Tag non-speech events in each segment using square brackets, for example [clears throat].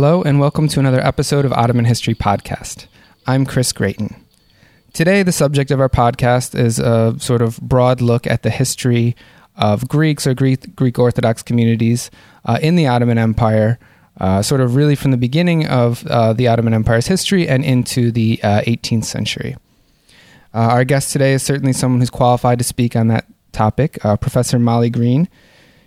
Hello, and welcome to another episode of Ottoman History Podcast. I'm Chris Gratien. Today, the subject of our podcast is a sort of broad look at the history of Greeks or Greek, Greek Orthodox communities uh, in the Ottoman Empire, uh, sort of really from the beginning of uh, the Ottoman Empire's history and into the 18th uh, century. Uh, our guest today is certainly someone who's qualified to speak on that topic, uh, Professor Molly Greene.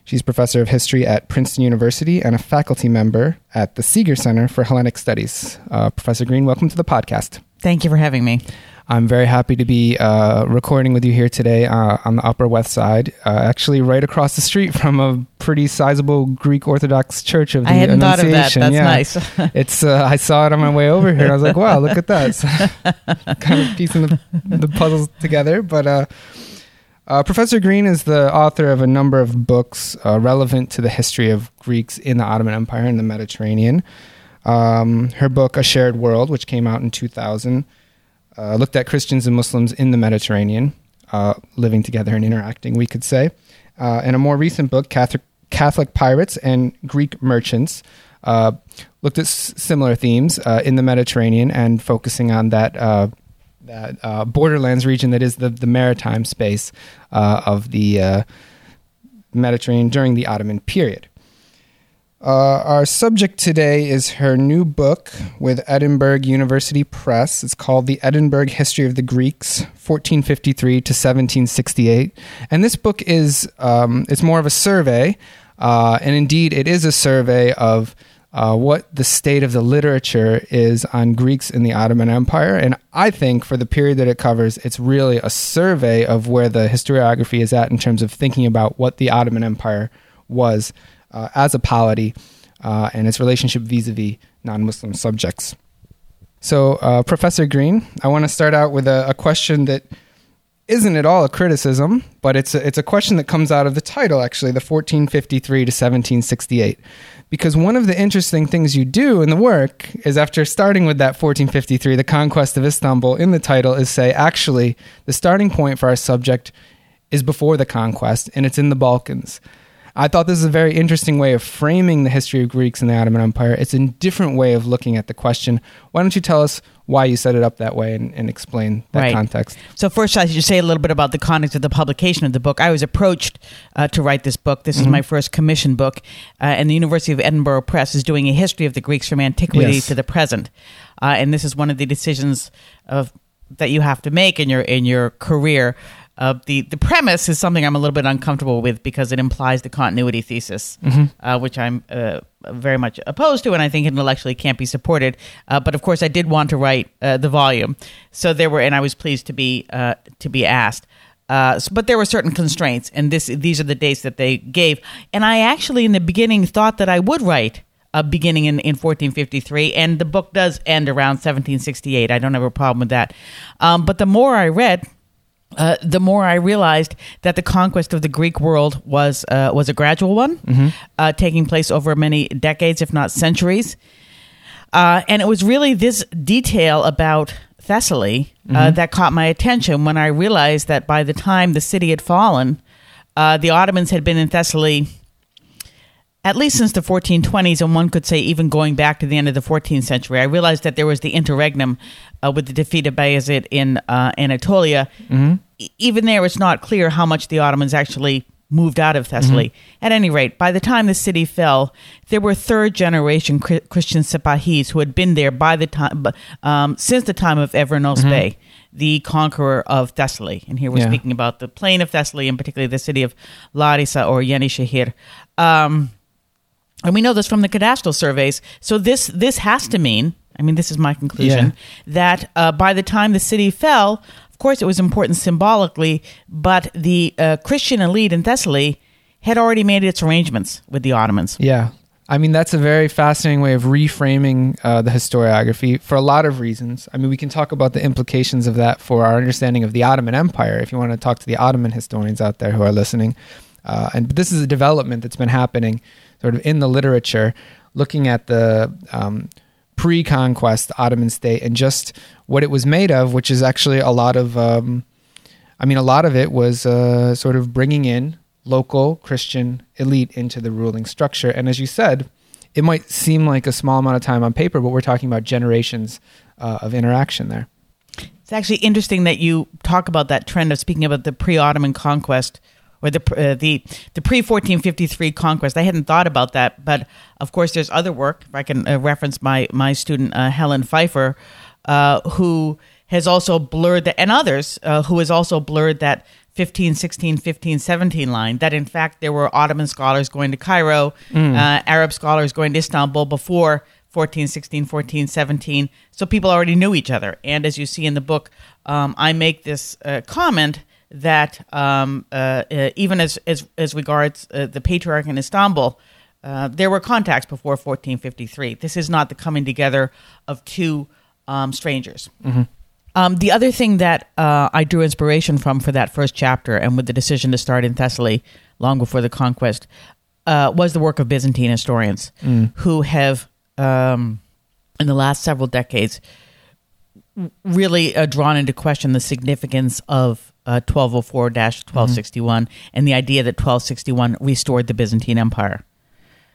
She's professor of history at Princeton University and a faculty member at the Seeger Center for Hellenic Studies. Uh, professor Greene, welcome to the podcast. Thank you for having me. I'm very happy to be uh, recording with you here today uh, on the Upper West Side, uh, actually right across the street [laughs] from a pretty sizable Greek Orthodox church of the I hadn't Annunciation. thought of that. That's yeah. nice. [laughs] it's uh, I saw it on my way over here. I was like, wow, look at that. [laughs] Kind of piecing the, the puzzles together, but uh, Professor Greene is the author of a number of books uh, relevant to the history of Greeks in the Ottoman Empire and the Mediterranean. Um, her book, A Shared World, which came out in 2000, uh, looked at Christians and Muslims in the Mediterranean, uh, living together and interacting, we could say. Uh, and a more recent book, Catholic, Catholic Pirates and Greek Merchants, uh, looked at s- similar themes in the Mediterranean and focusing on that that uh, borderlands region that is the, the maritime space uh, of the uh, Mediterranean during the Ottoman period. Uh, our subject today is her new book with Edinburgh University Press. It's called The Edinburgh History of the Greeks, 1453 to 1768. And this book is um, it's more of a survey, uh, and indeed it is a survey of uh, what the state of the literature is on Greeks in the Ottoman Empire. And I think for the period that it covers, it's really a survey of where the historiography is at in terms of thinking about what the Ottoman Empire was uh, as a polity uh, and its relationship vis a vis non Muslim subjects. So, uh, Professor Greene, I want to start out with a, a question that isn't at all a criticism, but it's a, it's a question that comes out of the title, actually, the 1453 to 1768. Because one of the interesting things you do in the work is after starting with that 1453, the conquest of Istanbul, in the title, is say, actually, the starting point for our subject is before the conquest, and it's in the Balkans. I thought this is a very interesting way of framing the history of Greeks in the Ottoman Empire. It's a different way of looking at the question. Why don't you tell us why you set it up that way and, and explain that right. context? So, first, I should say a little bit about the context of the publication of the book. I was approached uh, to write this book. This mm-hmm. is my first commission book, uh, and the University of Edinburgh Press is doing a history of the Greeks from antiquity yes. to the present. Uh, and this is one of the decisions of that you have to make in your in your career uh, the the premise is something I'm a little bit uncomfortable with because it implies the continuity thesis, mm-hmm. uh, which I'm uh, very much opposed to, and I think intellectually can't be supported. Uh, but of course, I did want to write uh, the volume, so there were, and I was pleased to be uh, to be asked. So, but there were certain constraints, and this these are the dates that they gave. And I actually, in the beginning, thought that I would write uh, beginning in, in 1453, and the book does end around 1768. I don't have a problem with that. Um, but the more I read, uh, the more I realized that the conquest of the Greek world was uh, was a gradual one, mm-hmm. uh, taking place over many decades, if not centuries. Uh, and it was really this detail about Thessaly uh, mm-hmm. that caught my attention when I realized that by the time the city had fallen, the Ottomans had been in Thessaly at least since the 1420s, and one could say even going back to the end of the 14th century. I realized that there was the interregnum uh, with the defeat of Bayezid in uh, Anatolia. Mm-hmm. E- even there, it's not clear how much the Ottomans actually moved out of Thessaly. Mm-hmm. At any rate, by the time the city fell, there were third generation Christian Sepahis who had been there by the time um, since the time of Evrenos mm-hmm. Bey, the conqueror of Thessaly. And here we're yeah. speaking about the plain of Thessaly, and particularly the city of Larissa or Yenishehir. Um, and we know this from the cadastral surveys. So this this has to mean, I mean, this is my conclusion, yeah. that uh, by the time the city fell, of course, it was important symbolically, but the uh, Christian elite in Thessaly had already made its arrangements with the Ottomans. Yeah. I mean, that's a very fascinating way of reframing uh, the historiography for a lot of reasons. I mean, we can talk about the implications of that for our understanding of the Ottoman Empire if you want to talk to the Ottoman historians out there who are listening. Uh, and this is a development that's been happening sort of in the literature, looking at the um, pre-conquest Ottoman state and just what it was made of, which is actually a lot of, um, I mean, a lot of it was uh, sort of bringing in local Christian elite into the ruling structure. And as you said, it might seem like a small amount of time on paper, but we're talking about generations uh, of interaction there. It's actually interesting that you talk about that trend of speaking about the pre-Ottoman conquest or the uh, the the pre 1453 conquest. I hadn't thought about that, but of course, there's other work. If I can uh, reference my my student uh, Helen Pfeifer, uh, who has also blurred that, and others uh, who has also blurred that 15, 16, 15, 17 line. That in fact there were Ottoman scholars going to Cairo, mm. Uh, Arab scholars going to Istanbul before 14, 16, 14, 17. So people already knew each other. And as you see in the book, um, I make this comment that um, uh, uh, even as, as, as regards uh, the patriarch in Istanbul, uh, there were contacts before 1453. This is not the coming together of two um, strangers. Mm-hmm. Um, the other thing that uh, I drew inspiration from for that first chapter, and with the decision to start in Thessaly long before the conquest, uh, was the work of Byzantine historians mm. who have, um, in the last several decades, really drawn into question the significance of 1204 1261 mm-hmm. and the idea that 1261 restored the Byzantine Empire.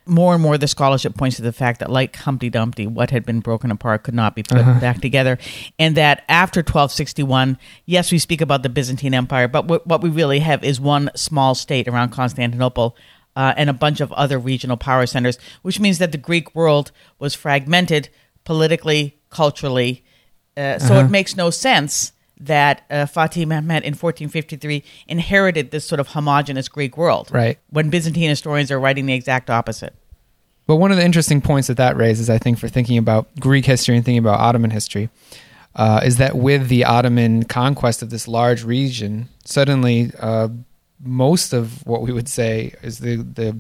More and more, the scholarship points to the fact that, like Humpty Dumpty, what had been broken apart could not be put uh-huh. back together. And that after 1261, yes, we speak about the Byzantine Empire, but w- what we really have is one small state around Constantinople uh, and a bunch of other regional power centers, which means that the Greek world was fragmented politically, culturally. Uh, so uh-huh. it makes no sense that uh, Fatih Mehmet in 1453 inherited this sort of homogenous Greek world. Right. When Byzantine historians are writing the exact opposite. But one of the interesting points that that raises, I think, for thinking about Greek history and thinking about Ottoman history, uh, is that with the Ottoman conquest of this large region, suddenly uh, most of what we would say is the, the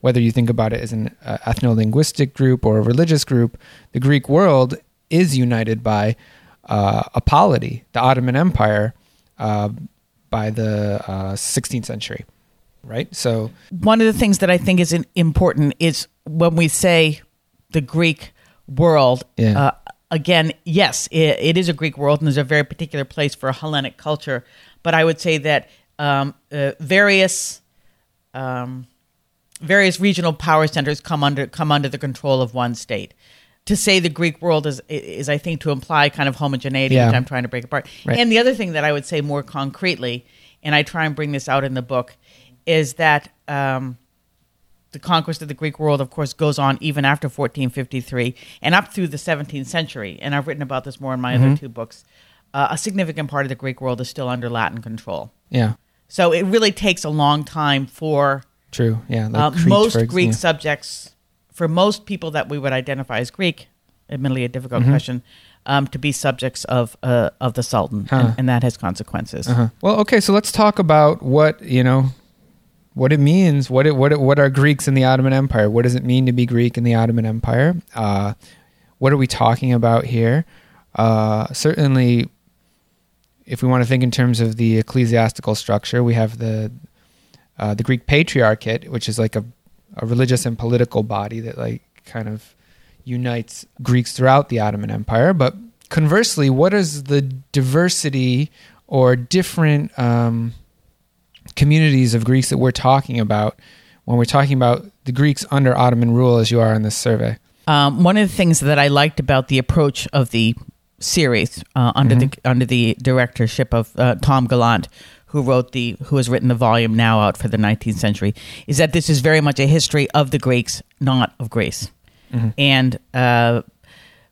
whether you think about it as an uh, ethno-linguistic group or a religious group, the Greek world is united by uh, a polity, the Ottoman Empire, uh, by the uh, 16th century, right? So one of the things that I think is important is when we say the Greek world. Yeah. Uh, again, yes, it, it is a Greek world, and there's a very particular place for a Hellenic culture. But I would say that um, uh, various um, various regional power centers come under come under the control of one state to say the Greek world is is I think to imply kind of homogeneity, yeah. which I'm trying to break apart. Right. And the other thing that I would say more concretely, and I try and bring this out in the book, is that um, the conquest of the Greek world, of course, goes on even after 1453 and up through the 17th century. And I've written about this more in my mm-hmm. other two books. Uh, a significant part of the Greek world is still under Latin control. Yeah. So it really takes a long time for true. Yeah. Like uh, Crete, most Greek yeah. subjects for most people that we would identify as Greek, admittedly a difficult mm-hmm. question, um, to be subjects of uh, of the Sultan, huh. and, and, that has consequences. Uh-huh. Well, okay, so let's talk about what you know, what it means. What it what it, what are Greeks in the Ottoman Empire? What does it mean to be Greek in the Ottoman Empire? Uh, what are we talking about here? Uh, certainly, if we want to think in terms of the ecclesiastical structure, we have the uh, the Greek Patriarchate, which is like a a religious and political body that like kind of unites Greeks throughout the Ottoman Empire. But conversely, what is the diversity or different um, communities of Greeks that we're talking about when we're talking about the Greeks under Ottoman rule, as you are in this survey? Um, one of the things that I liked about the approach of the series uh, under mm-hmm. the under the directorship of uh, Tom Gallant who wrote the who has written the volume now out for the 19th century, is that this is very much a history of the Greeks, not of Greece. Mm-hmm. And uh,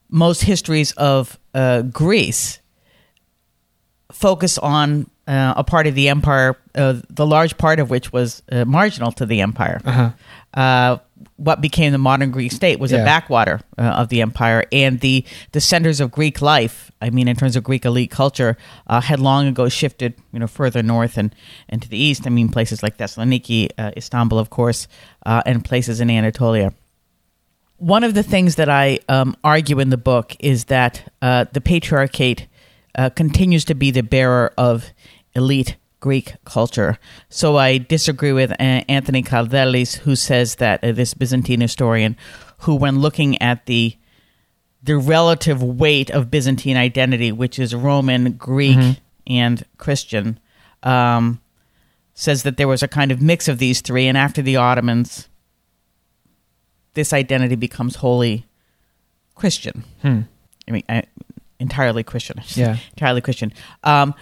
most histories of uh, Greece focus on uh, a part of the empire, uh, the large part of which was uh, marginal to the empire. Uh-huh. What became the modern Greek state was yeah. a backwater uh, of the empire, and the the centers of Greek life. I mean, in terms of Greek elite culture, uh, had long ago shifted, you know, further north and and to the east. I mean, places like Thessaloniki, uh, Istanbul, of course, uh, and places in Anatolia. One of the things that I um, argue in the book is that uh, the patriarchate uh, continues to be the bearer of elite Greek culture. So I disagree with uh, Anthony Kaldellis, who says that uh, this Byzantine historian, who, when looking at the the relative weight of Byzantine identity, which is Roman, Greek, mm-hmm. and Christian, um, says that there was a kind of mix of these three, and after the Ottomans, this identity becomes wholly Christian. Hmm. I mean, I, entirely Christian. [laughs] Yeah. entirely Christian. Um,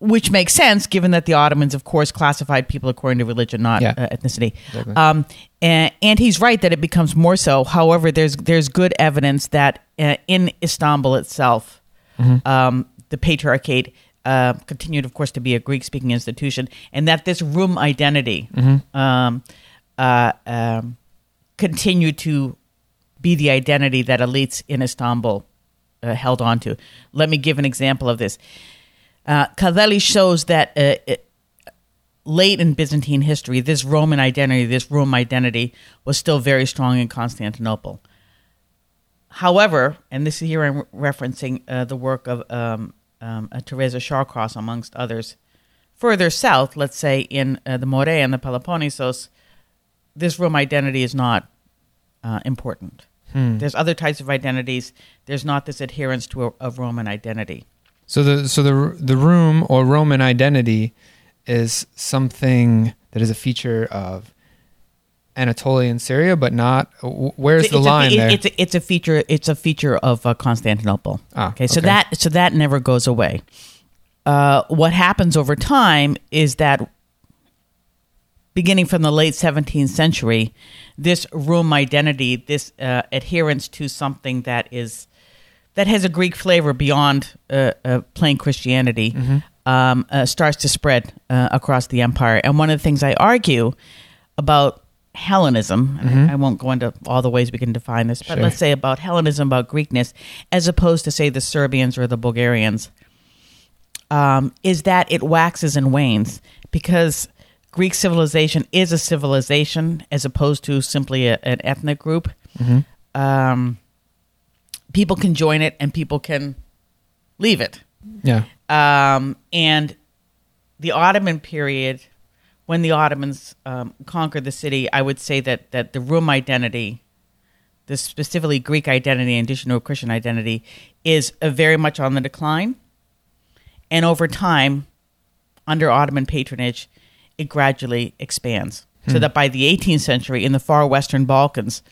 which makes sense given that the Ottomans, of course, classified people according to religion, not Yeah. uh, ethnicity. Exactly. Um, and, and he's right that it becomes more so. However, there's there's good evidence that uh, in Istanbul itself, Mm-hmm. um, the Patriarchate uh, continued, of course, to be a Greek speaking institution, and that this Rum identity Mm-hmm. um, uh, um, continued to be the identity that elites in Istanbul uh, held on to. Let me give an example of this. Uh, Kaldellis shows that uh, it, late in Byzantine history, this Roman identity, this Rome identity, was still very strong in Constantinople. However, and this is here I'm referencing uh, the work of um, um, uh, Teresa Shawcross, amongst others. Further south, let's say in uh, the Morea and the Peloponnesos, this Rome identity is not uh, important. Hmm. There's other types of identities. There's not this adherence to a, a Roman identity. So the so the the Rum or Roman identity is something that is a feature of Anatolian Syria, but not. Where's the It's a- line it- there? It's a, it's a feature. It's a feature of uh, Constantinople. Ah, okay, so okay. that so that never goes away. Uh, what happens over time is that beginning from the late 17th century, this Rum identity, this uh, adherence to something that is that has a Greek flavor beyond uh, uh, plain Christianity, um, uh, starts to spread uh, across the empire. And one of the things I argue about Hellenism, and I won't go into all the ways we can define this, but Sure. let's say about Hellenism, about Greekness, as opposed to say the Serbians or the Bulgarians, um, is that it waxes and wanes because Greek civilization is a civilization as opposed to simply a, an ethnic group. Um, people can join it and people can leave it. yeah. Um, and the Ottoman period, when the Ottomans um, conquered the city, I would say that that the Rum identity, the specifically Greek identity, in addition to a Christian identity, is very much on the decline. And over time, under Ottoman patronage, it gradually expands. So that by the 18th century, in the far western Balkans,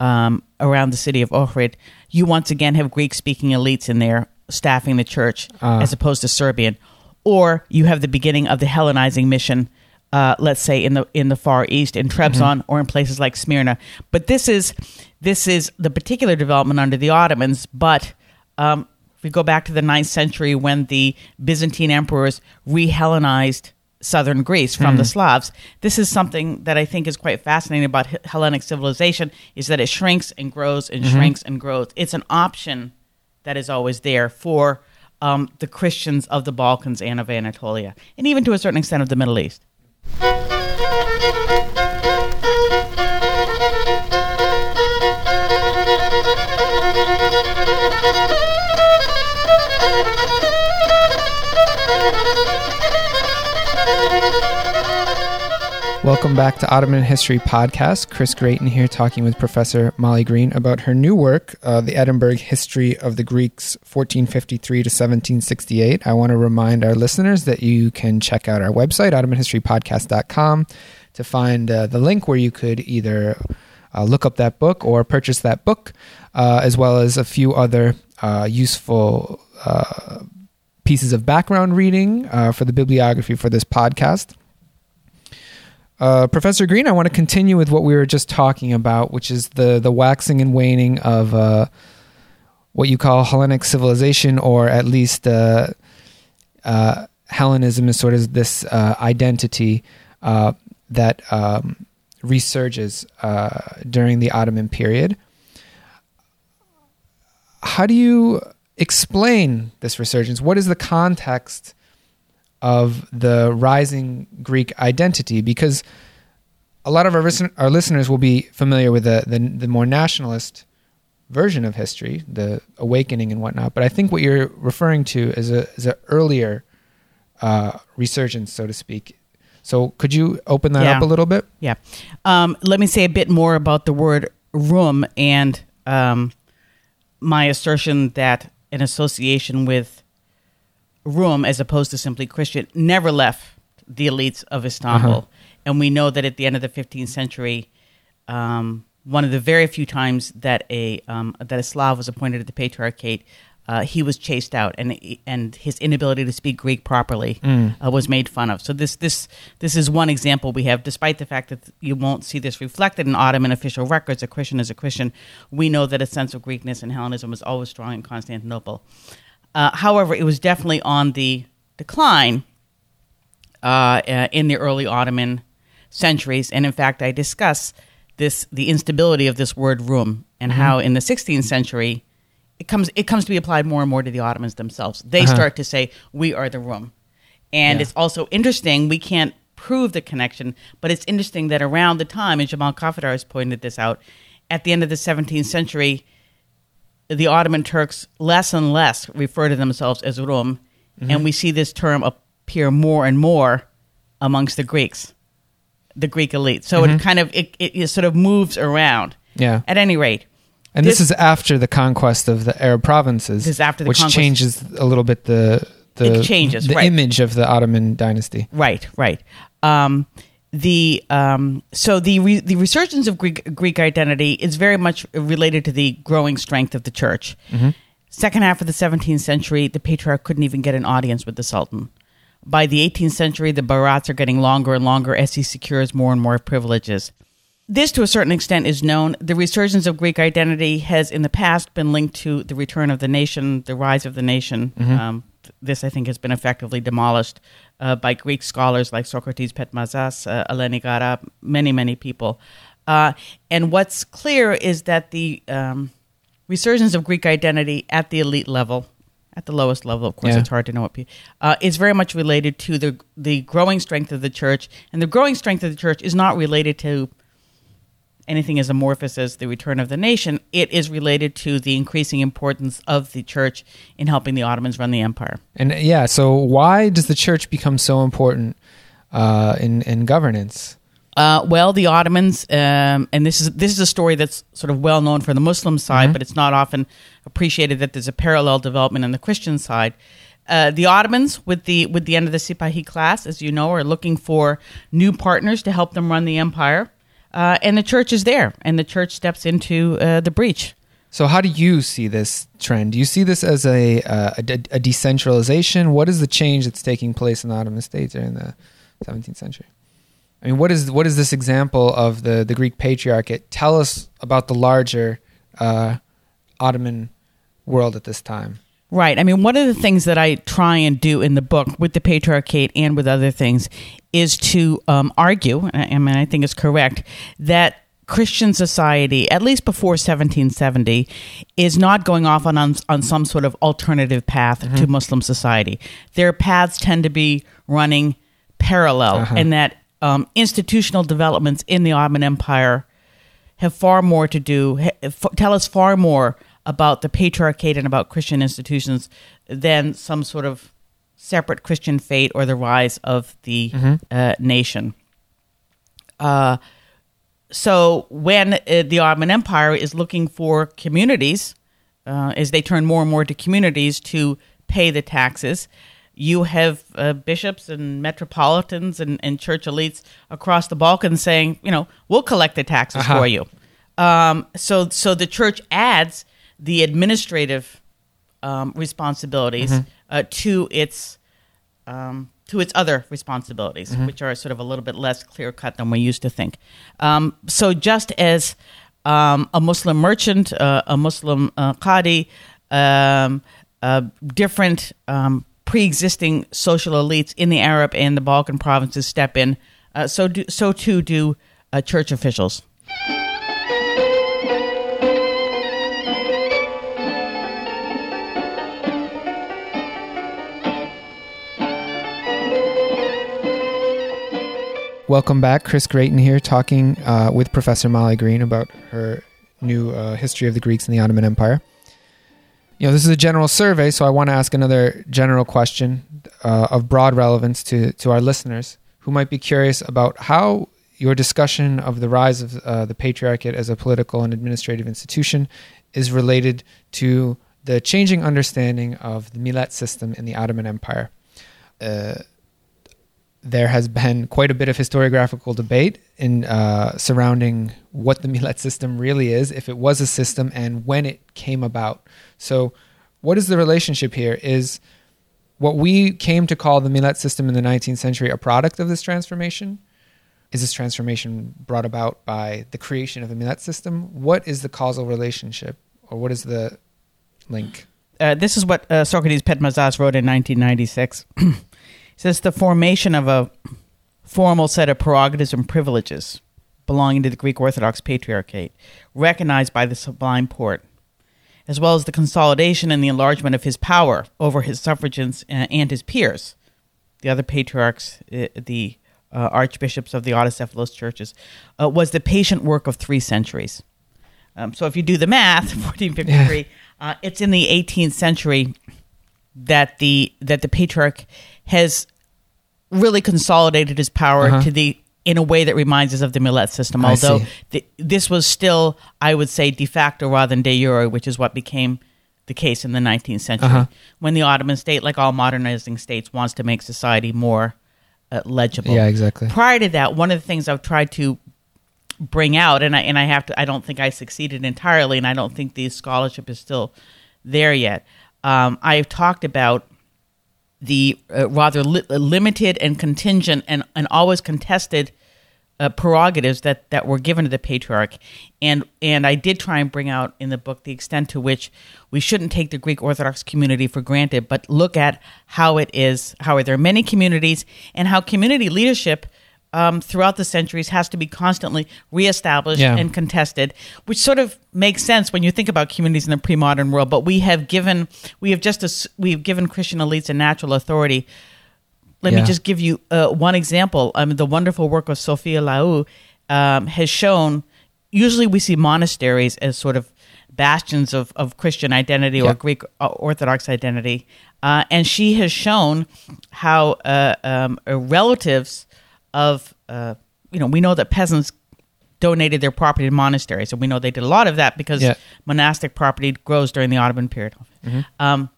um, around the city of Ohrid, you once again have Greek speaking elites in there staffing the church Ah. as opposed to Serbian. Or you have the beginning of the Hellenizing mission, uh, let's say in the in the Far East, in Trebizond or in places like Smyrna. But this is this is the particular development under the Ottomans. But um, if we go back to the 9th century when the Byzantine emperors re-Hellenized southern Greece from the Slavs. This is something that I think is quite fascinating about Hellenic civilization is that it shrinks and grows and shrinks and grows. It's an option that is always there for um, the Christians of the Balkans and of Anatolia, and even to a certain extent of the Middle East. Welcome back to Ottoman History Podcast. Chris Gratien here talking with Professor Molly Greene about her new work, uh, The Edinburgh History of the Greeks, 1453 to 1768. I want to remind our listeners that you can check out our website, OttomanHistoryPodcast.com, to find uh, the link where you could either uh, look up that book or purchase that book, uh, as well as a few other uh, useful uh, pieces of background reading for the bibliography for this podcast. Uh, Professor Greene, I want to continue with what we were just talking about, which is the the waxing and waning of uh, what you call Hellenic civilization, or at least uh, uh, Hellenism is sort of this uh, identity uh, that um, resurges during the Ottoman period. How do you explain this resurgence? What is the context of the rising Greek identity? Because a lot of our, listen- our listeners will be familiar with the, the, the more nationalist version of history, the awakening and whatnot. But I think what you're referring to is a is an earlier uh, resurgence, so to speak. So could you open that Yeah. up a little bit? Yeah. Um, let me say a bit more about the word Rum and um, my assertion that an association with Rum, as opposed to simply Christian, never left the elites of Istanbul. Uh-huh. And we know that at the end of the 15th century, um, one of the very few times that a um, that a Slav was appointed at the Patriarchate, uh, he was chased out, and and his inability to speak Greek properly mm. uh, was made fun of. So this this this is one example we have. Despite the fact that you won't see this reflected in Ottoman official records, a Christian is a Christian. We know that a sense of Greekness and Hellenism was always strong in Constantinople. Uh, however, it was definitely on the decline uh, uh, in the early Ottoman centuries, and in fact, I discuss this the instability of this word Rum and mm-hmm. how in the 16th century it comes it comes to be applied more and more to the Ottomans themselves. They uh-huh. start to say we are the Rum. And yeah. it's also interesting we can't prove the connection, but it's interesting that around the time and Cemal Kafadar has pointed this out at the end of the 17th century the Ottoman Turks less and less refer to themselves as Rum mm-hmm. and we see this term appear more and more amongst the Greeks the Greek elite. So mm-hmm. it kind of it, it, sort of moves around. Yeah. At any rate. And this, this is after the conquest of the Arab provinces. This is after the which conquest. changes a little bit the the it changes the right. image of the Ottoman dynasty. Right, right. Um, the um, so the re- the resurgence of Greek Greek identity is very much related to the growing strength of the church. Mm-hmm. Second half of the 17th century, the patriarch couldn't even get an audience with the sultan. By the 18th century, the barats are getting longer and longer as he secures more and more privileges. This, to a certain extent, is known. The resurgence of Greek identity has, in the past, been linked to the return of the nation, the rise of the nation. Mm-hmm. Um, this, I think, has been effectively demolished uh, by Greek scholars like Socrates Petmezas, uh, Eleni many, many people. Uh, and what's clear is that the um, resurgence of Greek identity at the elite level at the lowest level, of course, yeah. it's hard to know what people. Uh, is very much related to the the growing strength of the church, and the growing strength of the church is not related to anything as amorphous as the return of the nation. It is related to the increasing importance of the church in helping the Ottomans run the empire. And yeah, so why does the church become so important uh, in in governance? Uh, well, the Ottomans, um, and this is this is a story that's sort of well known for the Muslim side, mm-hmm. but it's not often appreciated that there's a parallel development on the Christian side. Uh, the Ottomans, with the with the end of the Sipahi class, as you know, are looking for new partners to help them run the empire, uh, and the church is there, and the church steps into uh, the breach. So, how do you see this trend? Do you see this as a, uh, a, a decentralization? What is the change that's taking place in the Ottoman states during the 17th century? I mean, what is what is this example of the the Greek Patriarchate? Tell us about the larger uh, Ottoman world at this time. Right. I mean, one of the things that I try and do in the book with the patriarchate and with other things is to um, argue, and I mean, I think it's correct, that Christian society, at least before 1770, is not going off on, on, on some sort of alternative path mm-hmm. to Muslim society. Their paths tend to be running parallel, uh-huh. and that um, institutional developments in the Ottoman Empire have far more to do, tell us far more about the patriarchate and about Christian institutions than some sort of separate Christian fate or the rise of the mm-hmm. uh, nation. Uh, so when uh, the Ottoman Empire is looking for communities, uh, as they turn more and more to communities to pay the taxes, you have uh, bishops and metropolitans and, and, church elites across the Balkans saying, you know, we'll collect the taxes uh-huh. for you. Um, so, so the church adds the administrative um, responsibilities mm-hmm. uh, to its um, to its other responsibilities, mm-hmm. which are sort of a little bit less clear cut than we used to think. Um, so, just as um, a Muslim merchant, uh, a Muslim uh, qadi, um, uh, different um, pre-existing social elites in the Arab and the Balkan provinces step in, uh, so do, so too do uh, church officials. Welcome back. Chris Gratien here talking uh, with Professor Molly Greene about her new uh, history of the Greeks and the Ottoman Empire. You know, this is a general survey, so I want to ask another general question uh, of broad relevance to, to our listeners who might be curious about how your discussion of the rise of uh, the patriarchate as a political and administrative institution is related to the changing understanding of the millet system in the Ottoman Empire. There has been quite a bit of historiographical debate in uh, surrounding what the [laughs] Millet system really is, if it was a system, and when it came about. So, what is the relationship here? Is what we came to call the Millet system in the 19th century a product of this transformation? Is this transformation brought about by the creation of the Millet system? What is the causal relationship, or what is the link? Uh, this is what uh, Socrates Petmezas wrote in 1996. [clears throat] says the formation of a formal set of prerogatives and privileges belonging to the Greek Orthodox Patriarchate, recognized by the Sublime Porte, as well as the consolidation and the enlargement of his power over his suffragans and his peers, the other patriarchs, uh, the uh, archbishops of the autocephalous churches, uh, was the patient work of three centuries. Um, so if you do the math, [laughs] 1453, yeah. Uh, it's in the 18th century that the that the patriarch has really consolidated his power uh-huh. to the in a way that reminds us of the Millet system. Although the, this was still, I would say, de facto rather than de jure, which is what became the case in the 19th century, uh-huh. when the Ottoman state, like all modernizing states, wants to make society more uh, legible. Yeah, exactly. Prior to that, one of the things I've tried to bring out, and I and I have to, I don't think I succeeded entirely, and I don't think the scholarship is still there yet. Um, I've talked about the uh, rather li- limited and contingent and, and always contested uh, prerogatives that, that were given to the patriarch. And, and I did try and bring out in the book the extent to which we shouldn't take the Greek Orthodox community for granted, but look at how it is, how there are many communities, and how community leadership um, throughout the centuries has to be constantly reestablished yeah. and contested, which sort of makes sense when you think about communities in the pre-modern world. But we have given we have just we've given Christian elites a natural authority. Let yeah. me just give you uh, one example. I mean, the wonderful work of Sophia Laiou um, has shown. Usually, we see monasteries as sort of bastions of, of Christian identity or Greek uh, Orthodox identity. Uh, and she has shown how uh, um, relatives of, uh, you know, we know that peasants donated their property to monasteries, and we know they did a lot of that because yeah. monastic property grows during the Ottoman period. Mm-hmm. Um,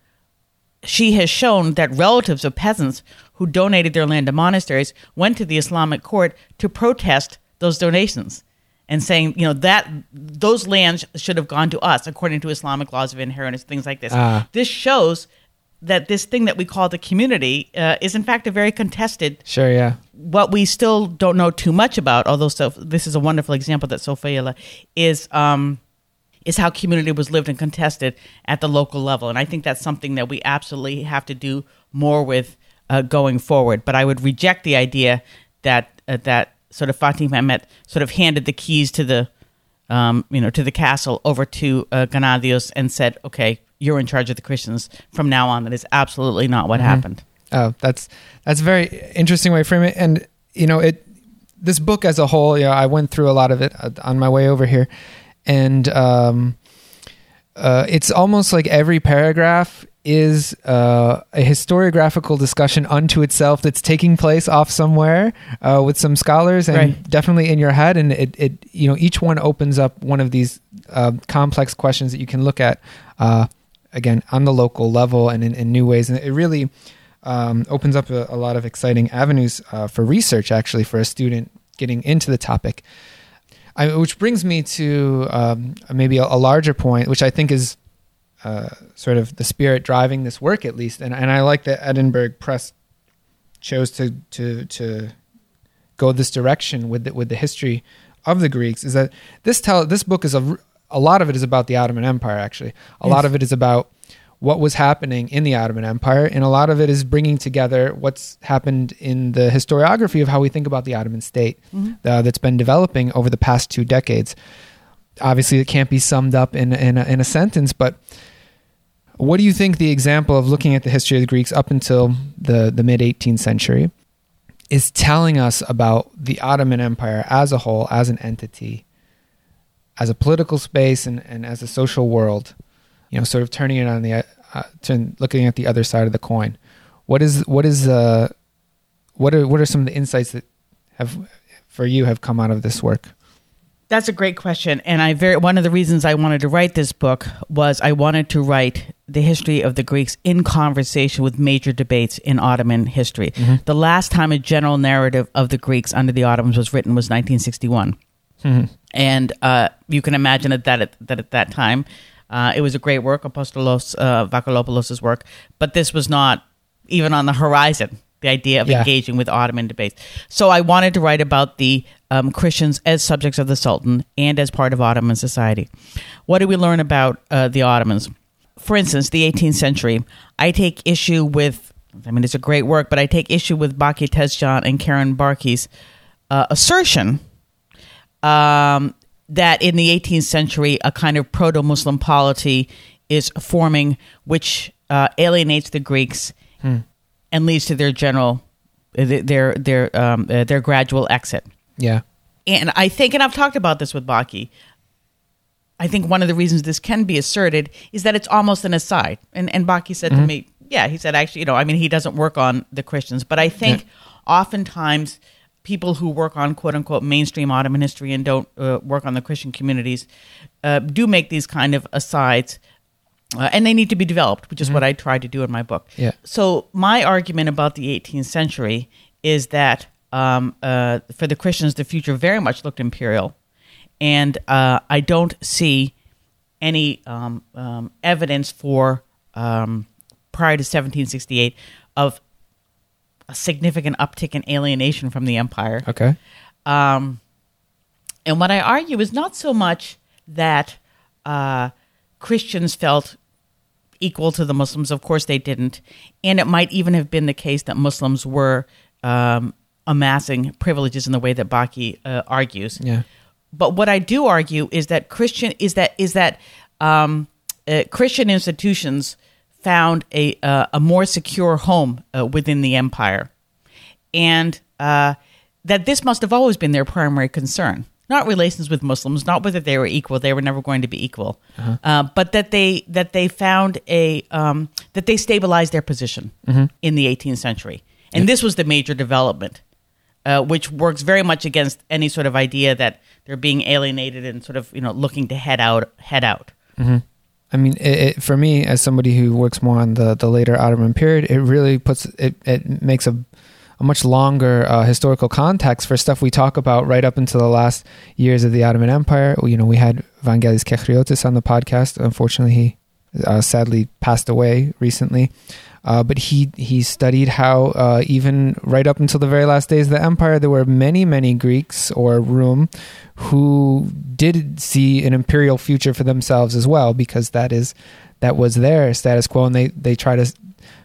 she has shown that relatives of peasants who donated their land to monasteries went to the Islamic court to protest those donations and saying, you know, that those lands should have gone to us according to Islamic laws of inheritance, things like this. Uh. This shows that this thing that we call the community uh, is in fact a very contested. Sure, yeah. What we still don't know too much about, although so, this is a wonderful example that Sophia is um, is how community was lived and contested at the local level, and I think that's something that we absolutely have to do more with uh, going forward. But I would reject the idea that uh, that sort of Fatih Mehmet sort of handed the keys to the um, you know to the castle over to uh, Gennadios and said, "Okay, you're in charge of the Christians from now on. That is absolutely not what mm-hmm. happened. Oh, that's that's a very interesting way to frame it. And you know, it this book as a whole, you know, I went through a lot of it uh, on my way over here, and um, uh, it's almost like every paragraph is uh, a historiographical discussion unto itself that's taking place off somewhere uh, with some scholars and right. definitely in your head. And it, it, you know, each one opens up one of these uh, complex questions that you can look at uh, again on the local level and in, in new ways. And it really um, opens up a, a, lot of exciting avenues uh, for research, actually, for a student getting into the topic. I, which brings me to um, maybe a, a, larger point, which I think is uh, sort of the spirit driving this work, at least. And, and I like that Edinburgh Press chose to to to go this direction with the, with the history of the Greeks. Is that this tell this book is a a lot of it is about the Ottoman Empire, actually. A yes. lot of it is about what was happening in the Ottoman Empire, and a lot of it is bringing together what's happened in the historiography of how we think about the Ottoman state mm-hmm. uh, that's been developing over the past two decades. Obviously, it can't be summed up in in a, in a sentence, but what do you think the example of looking at the history of the Greeks up until the the mid 18th century is telling us about the Ottoman Empire as a whole, as an entity? As a political space and, and as a social world, you know, sort of turning it on the, uh, turn, looking at the other side of the coin. What is, what is, uh, what are, what are some of the insights that have, for you, have come out of this work? That's a great question, and I very one of the reasons I wanted to write this book was I wanted to write the history of the Greeks in conversation with major debates in Ottoman history. Mm-hmm. The last time a general narrative of the Greeks under the Ottomans was written was 1961, mm-hmm. And uh, you can imagine that that at, that at that time uh, it was a great work, Apostolos uh, Vakalopoulos' work, but this was not even on the horizon the idea of yeah. engaging with Ottoman debates. So I wanted to write about the um, Christians as subjects of the Sultan and as part of Ottoman society. What do we learn about uh, the Ottomans? For instance, the 18th century. I take issue with, I mean, it's a great work, but I take issue with Baki Tezcan and Karen Barkey's uh, assertion um, that in the 18th century, a kind of proto Muslim polity is forming, which uh, alienates the Greeks. Hmm and leads to their general their their um, uh, their gradual exit. Yeah. And I think, and I've talked about this with Baki. I think one of the reasons this can be asserted is that it's almost an aside. And and Baki said mm-hmm. to me, yeah, he said actually, you know, I mean, he doesn't work on the Christians, but I think yeah. oftentimes people who work on quote unquote mainstream Ottoman history and don't uh, work on the Christian communities uh, do make these kind of asides uh, and they need to be developed, which is mm-hmm. what I tried to do in my book. Yeah. So my argument about the 18th century is that um, uh, for the Christians, the future very much looked imperial, and uh, I don't see any um, um, evidence for um, prior to 1768 of a significant uptick in alienation from the empire. Okay. Um, and what I argue is not so much that uh, Christians felt equal to the Muslims. Of course, they didn't. And it might even have been the case that Muslims were um, amassing privileges in the way that Baki uh, argues. Yeah. But what I do argue is that Christian is that is that um, uh, Christian institutions found a uh, a more secure home uh, within the empire, and uh, that this must have always been their primary concern not relations with Muslims, not whether they were equal; they were never going to be equal, uh-huh. uh, but that they that they found a um, that they stabilized their position mm-hmm. in the 18th century, and yeah. this was the major development, uh, which works very much against any sort of idea that they're being alienated and sort of you know looking to head out head out. Mm-hmm. I mean, it, it, for me, as somebody who works more on the, the later Ottoman period, it really puts it, it makes a a much longer uh, historical context for stuff we talk about right up until the last years of the Ottoman Empire. You know, we had Vangelis Kechriotis on the podcast. Unfortunately, he uh, sadly passed away recently. Uh, but he he studied how uh, even right up until the very last days of the empire, there were many many Greeks or Rum who did see an imperial future for themselves as well, because that is that was their status quo, and they they try to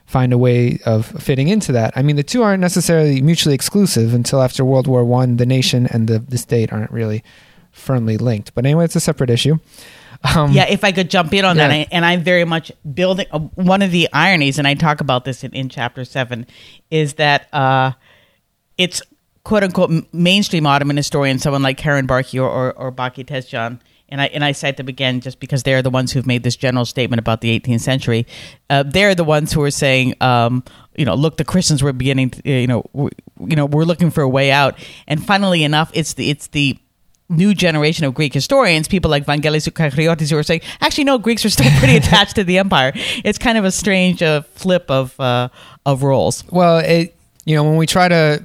find a way of fitting into that. I mean, the two aren't necessarily mutually exclusive until after World War One. The nation and the, the state aren't really firmly linked. But anyway, it's a separate issue. Um, yeah, if I could jump in on yeah. that, and I'm very much building uh, one of the ironies, and I talk about this in, in chapter seven, is that uh, it's quote unquote mainstream Ottoman historian, someone like Karen Barkey or, or, or Baki Tezcan, and I and I cite them again just because they're the ones who've made this general statement about the 18th century. Uh, they're the ones who are saying, um, you know, look, the Christians were beginning, to, you know, you know, we're looking for a way out. And funnily enough, it's the it's the new generation of Greek historians, people like Vangelis Kechriotis, who are saying, actually, no, Greeks are still [laughs] pretty attached to the empire. It's kind of a strange uh, flip of uh, of roles. Well, it, you know, when we try to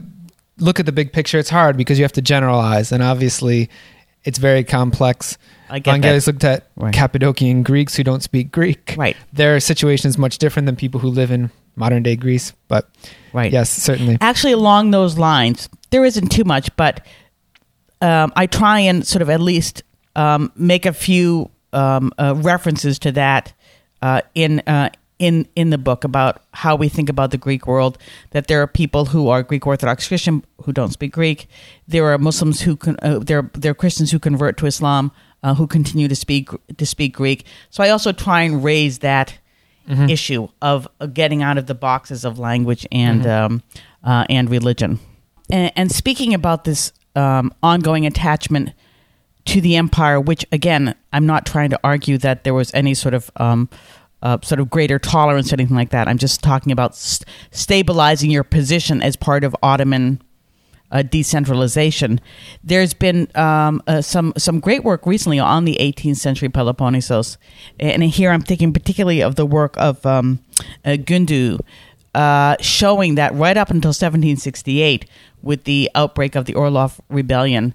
look at the big picture, it's hard because you have to generalize, and obviously, it's very complex. I get Vangelis looked at right. Cappadocian Greeks who don't speak Greek. Right. Their situation is much different than people who live in modern day Greece. But right. yes, certainly. Actually, along those lines, there isn't too much, but um, I try and sort of at least um, make a few um, uh, references to that uh, in uh, in in the book about how we think about the Greek world. That there are people who are Greek Orthodox Christian who don't speak Greek. There are Muslims who can. Uh, there there are Christians who convert to Islam uh, who continue to speak to speak Greek. So I also try and raise that mm-hmm. issue of getting out of the boxes of language and mm-hmm. um, uh, and religion. And, and, speaking about this um, ongoing attachment to the empire, which again, I'm not trying to argue that there was any sort of um, uh, sort of greater tolerance or anything like that. I'm just talking about st- stabilizing your position as part of Ottoman uh, decentralization. There's been um, uh, some some great work recently on the 18th century Peloponnesos, and here I'm thinking particularly of the work of um, uh, Gundu, uh, showing that right up until 1768, with the outbreak of the Orlov Rebellion,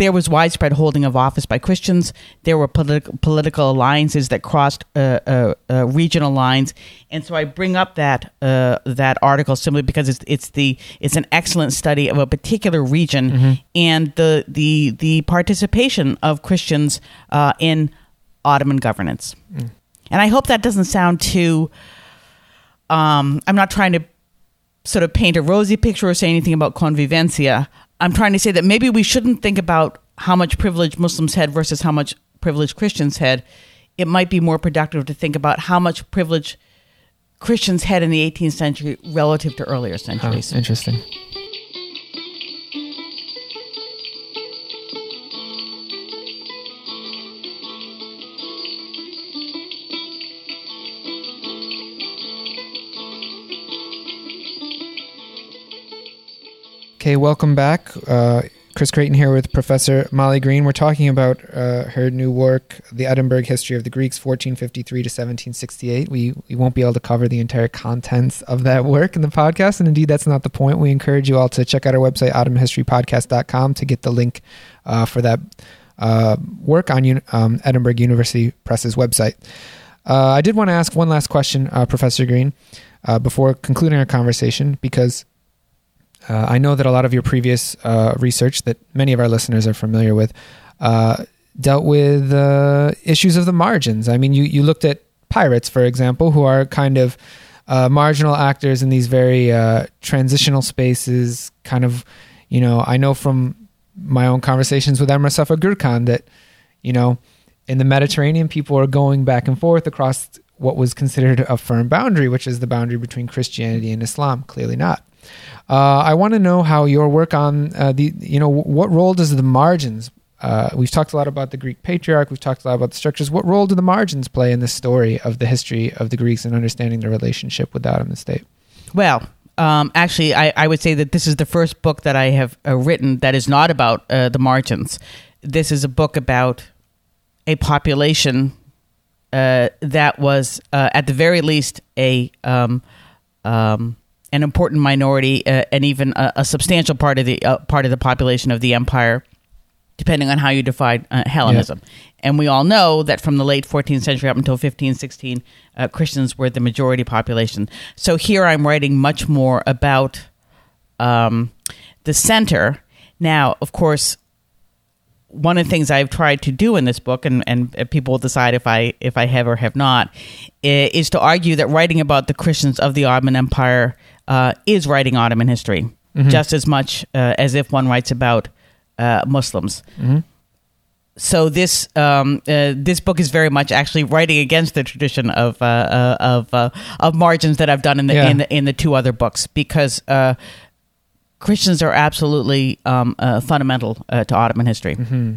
there was widespread holding of office by Christians. There were politi- political alliances that crossed uh, uh, uh, regional lines, and so I bring up that uh, that article simply because it's it's the it's an excellent study of a particular region mm-hmm. and the the the participation of Christians uh, in Ottoman governance. Mm. And I hope that doesn't sound too. Um, I'm not trying to sort of paint a rosy picture or say anything about convivencia. I'm trying to say that maybe we shouldn't think about how much privilege Muslims had versus how much privilege Christians had. It might be more productive to think about how much privilege Christians had in the 18th century relative to earlier centuries. Oh, interesting. Okay, welcome back. Uh, Chris Gratien here with Professor Molly Greene. We're talking about uh, her new work, The Edinburgh History of the Greeks, 1453 to 1768. We, we won't be able to cover the entire contents of that work in the podcast, and indeed, that's not the point. We encourage you all to check out our website, ottomanhistorypodcast.com, to get the link uh, for that uh, work on um, Edinburgh University Press's website. Uh, I did want to ask one last question, uh, Professor Greene, before concluding our conversation, because uh, I know that a lot of your previous uh, research, that many of our listeners are familiar with, uh, dealt with uh, issues of the margins. I mean, you, you looked at pirates, for example, who are kind of uh, marginal actors in these very uh, transitional spaces. Kind of, you know, I know from my own conversations with Emrah Safa Gurkan that, you know, in the Mediterranean, people are going back and forth across what was considered a firm boundary, which is the boundary between Christianity and Islam. Clearly not. Uh, I want to know how your work on uh, the, you know, what role does the margins? Uh, we've talked a lot about the Greek patriarch. We've talked a lot about the structures. What role do the margins play in the story of the history of the Greeks and understanding their relationship with the Ottoman state? Well, um, actually, I, I, would say that this is the first book that I have uh, written that is not about uh, the margins. This is a book about a population uh, that was, at the very least, a um, um, an important minority uh, and even a, a, substantial part of the uh, part of the population of the empire, depending on how you define uh, Hellenism. Yeah. And we all know that from the late 14th century up until 1516, uh, Christians were the majority population. So here I'm writing much more about um, the center. Now, of course, one of the things I've tried to do in this book, and, and people will decide if I if I have or have not, is to argue that writing about the Christians of the Ottoman Empire uh, is writing Ottoman history mm-hmm. just as much uh, as if one writes about uh, Muslims. Mm-hmm. So this um, uh, this book is very much actually writing against the tradition of uh, uh, of of margins that I've done in the, yeah. in the in the two other books because Christians are absolutely um, fundamental to Ottoman history. Mm-hmm.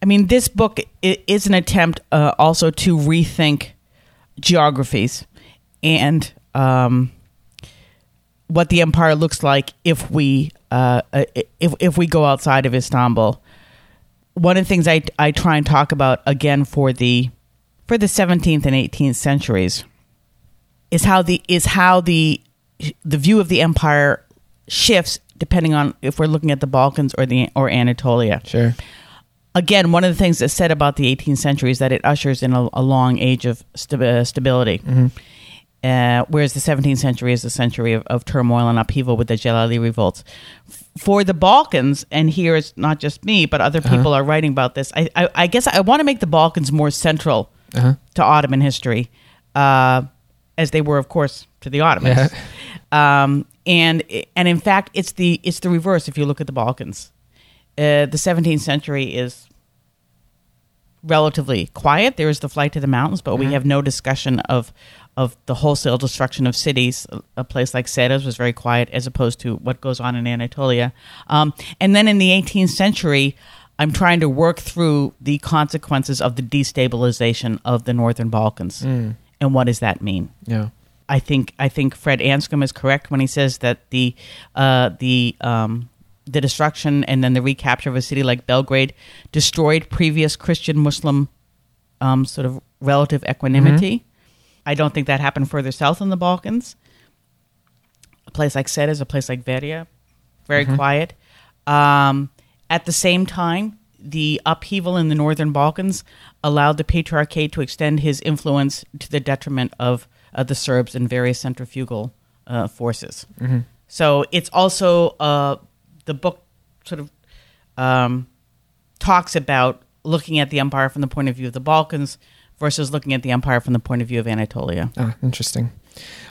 I mean, this book is an attempt also to rethink geographies and um, what the empire looks like if we uh, uh, if if we go outside of Istanbul. One of the things I I try and talk about again for the for the 17th and 18th centuries is how the is how the the view of the empire shifts depending on if we're looking at the Balkans or the or Anatolia. Sure. Again, one of the things that's said about the 18th century is that it ushers in a, a long age of st- uh, stability. Mm-hmm. Uh, whereas the 17th century is a century of, of, turmoil and upheaval with the Jalali revolts. For the Balkans, and here it's not just me, but other uh-huh. people are writing about this. I, I, I guess I want to make the Balkans more central uh-huh. to Ottoman history, uh, as they were, of course, to the Ottomans. Yeah. Um, and and in fact, it's the it's the reverse. If you look at the Balkans, uh, the 17th century is relatively quiet. There is the flight to the mountains, but we uh-huh. have no discussion of of the wholesale destruction of cities. A place like Seres was very quiet as opposed to what goes on in Anatolia. Um, and then in the 18th century, I'm trying to work through the consequences of the destabilization of the Northern Balkans. Mm. And what does that mean? Yeah. I think I think Fred Anscombe is correct when he says that the uh, the um, the destruction and then the recapture of a city like Belgrade destroyed previous Christian Muslim um, sort of relative equanimity. Mm-hmm. I don't think that happened further south in the Balkans. A place like Serres a place like Veria, very mm-hmm. quiet. Um, at the same time, the upheaval in the northern Balkans allowed the Patriarchate to extend his influence to the detriment of uh, the Serbs and various centrifugal uh, forces. Mm-hmm. So it's also uh, the book sort of um, talks about looking at the empire from the point of view of the Balkans versus looking at the empire from the point of view of Anatolia. Ah, interesting.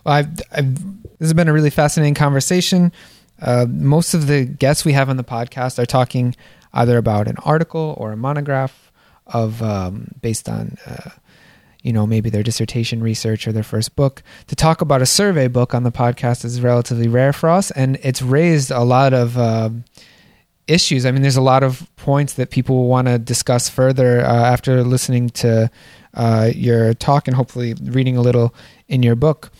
Well, I've, I've, this has been a really fascinating conversation. Uh, most of the guests we have on the podcast are talking either about an article or a monograph of um, based on uh, you know maybe their dissertation research or their first book to talk about a survey book on the podcast is relatively rare for us and it's raised a lot of uh, issues i mean there's a lot of points that people will want to discuss further uh, after listening to uh, your talk and hopefully reading a little in your book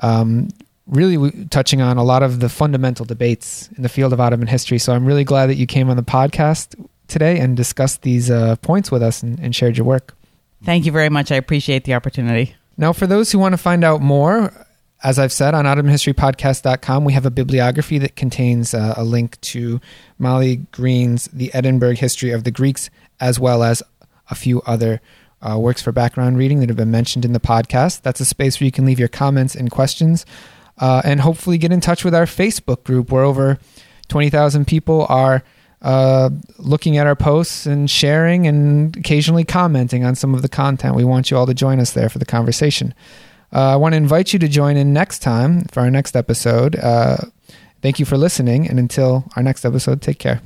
um, really touching on a lot of the fundamental debates in the field of ottoman history so i'm really glad that you came on the podcast today and discussed these uh, points with us and, and shared your work Thank you very much. I appreciate the opportunity. Now, for those who want to find out more, as I've said on OttomanHistoryPodcast.com, we have a bibliography that contains uh, a link to Molly Greene's The Edinburgh History of the Greeks, as well as a few other uh, works for background reading that have been mentioned in the podcast. That's a space where you can leave your comments and questions, uh, and hopefully get in touch with our Facebook group, where over 20,000 people are uh, looking at our posts and sharing and occasionally commenting on some of the content. We want you all to join us there for the conversation. Uh, I want to invite you to join in next time for our next episode. Uh, thank you for listening, and until our next episode, take care.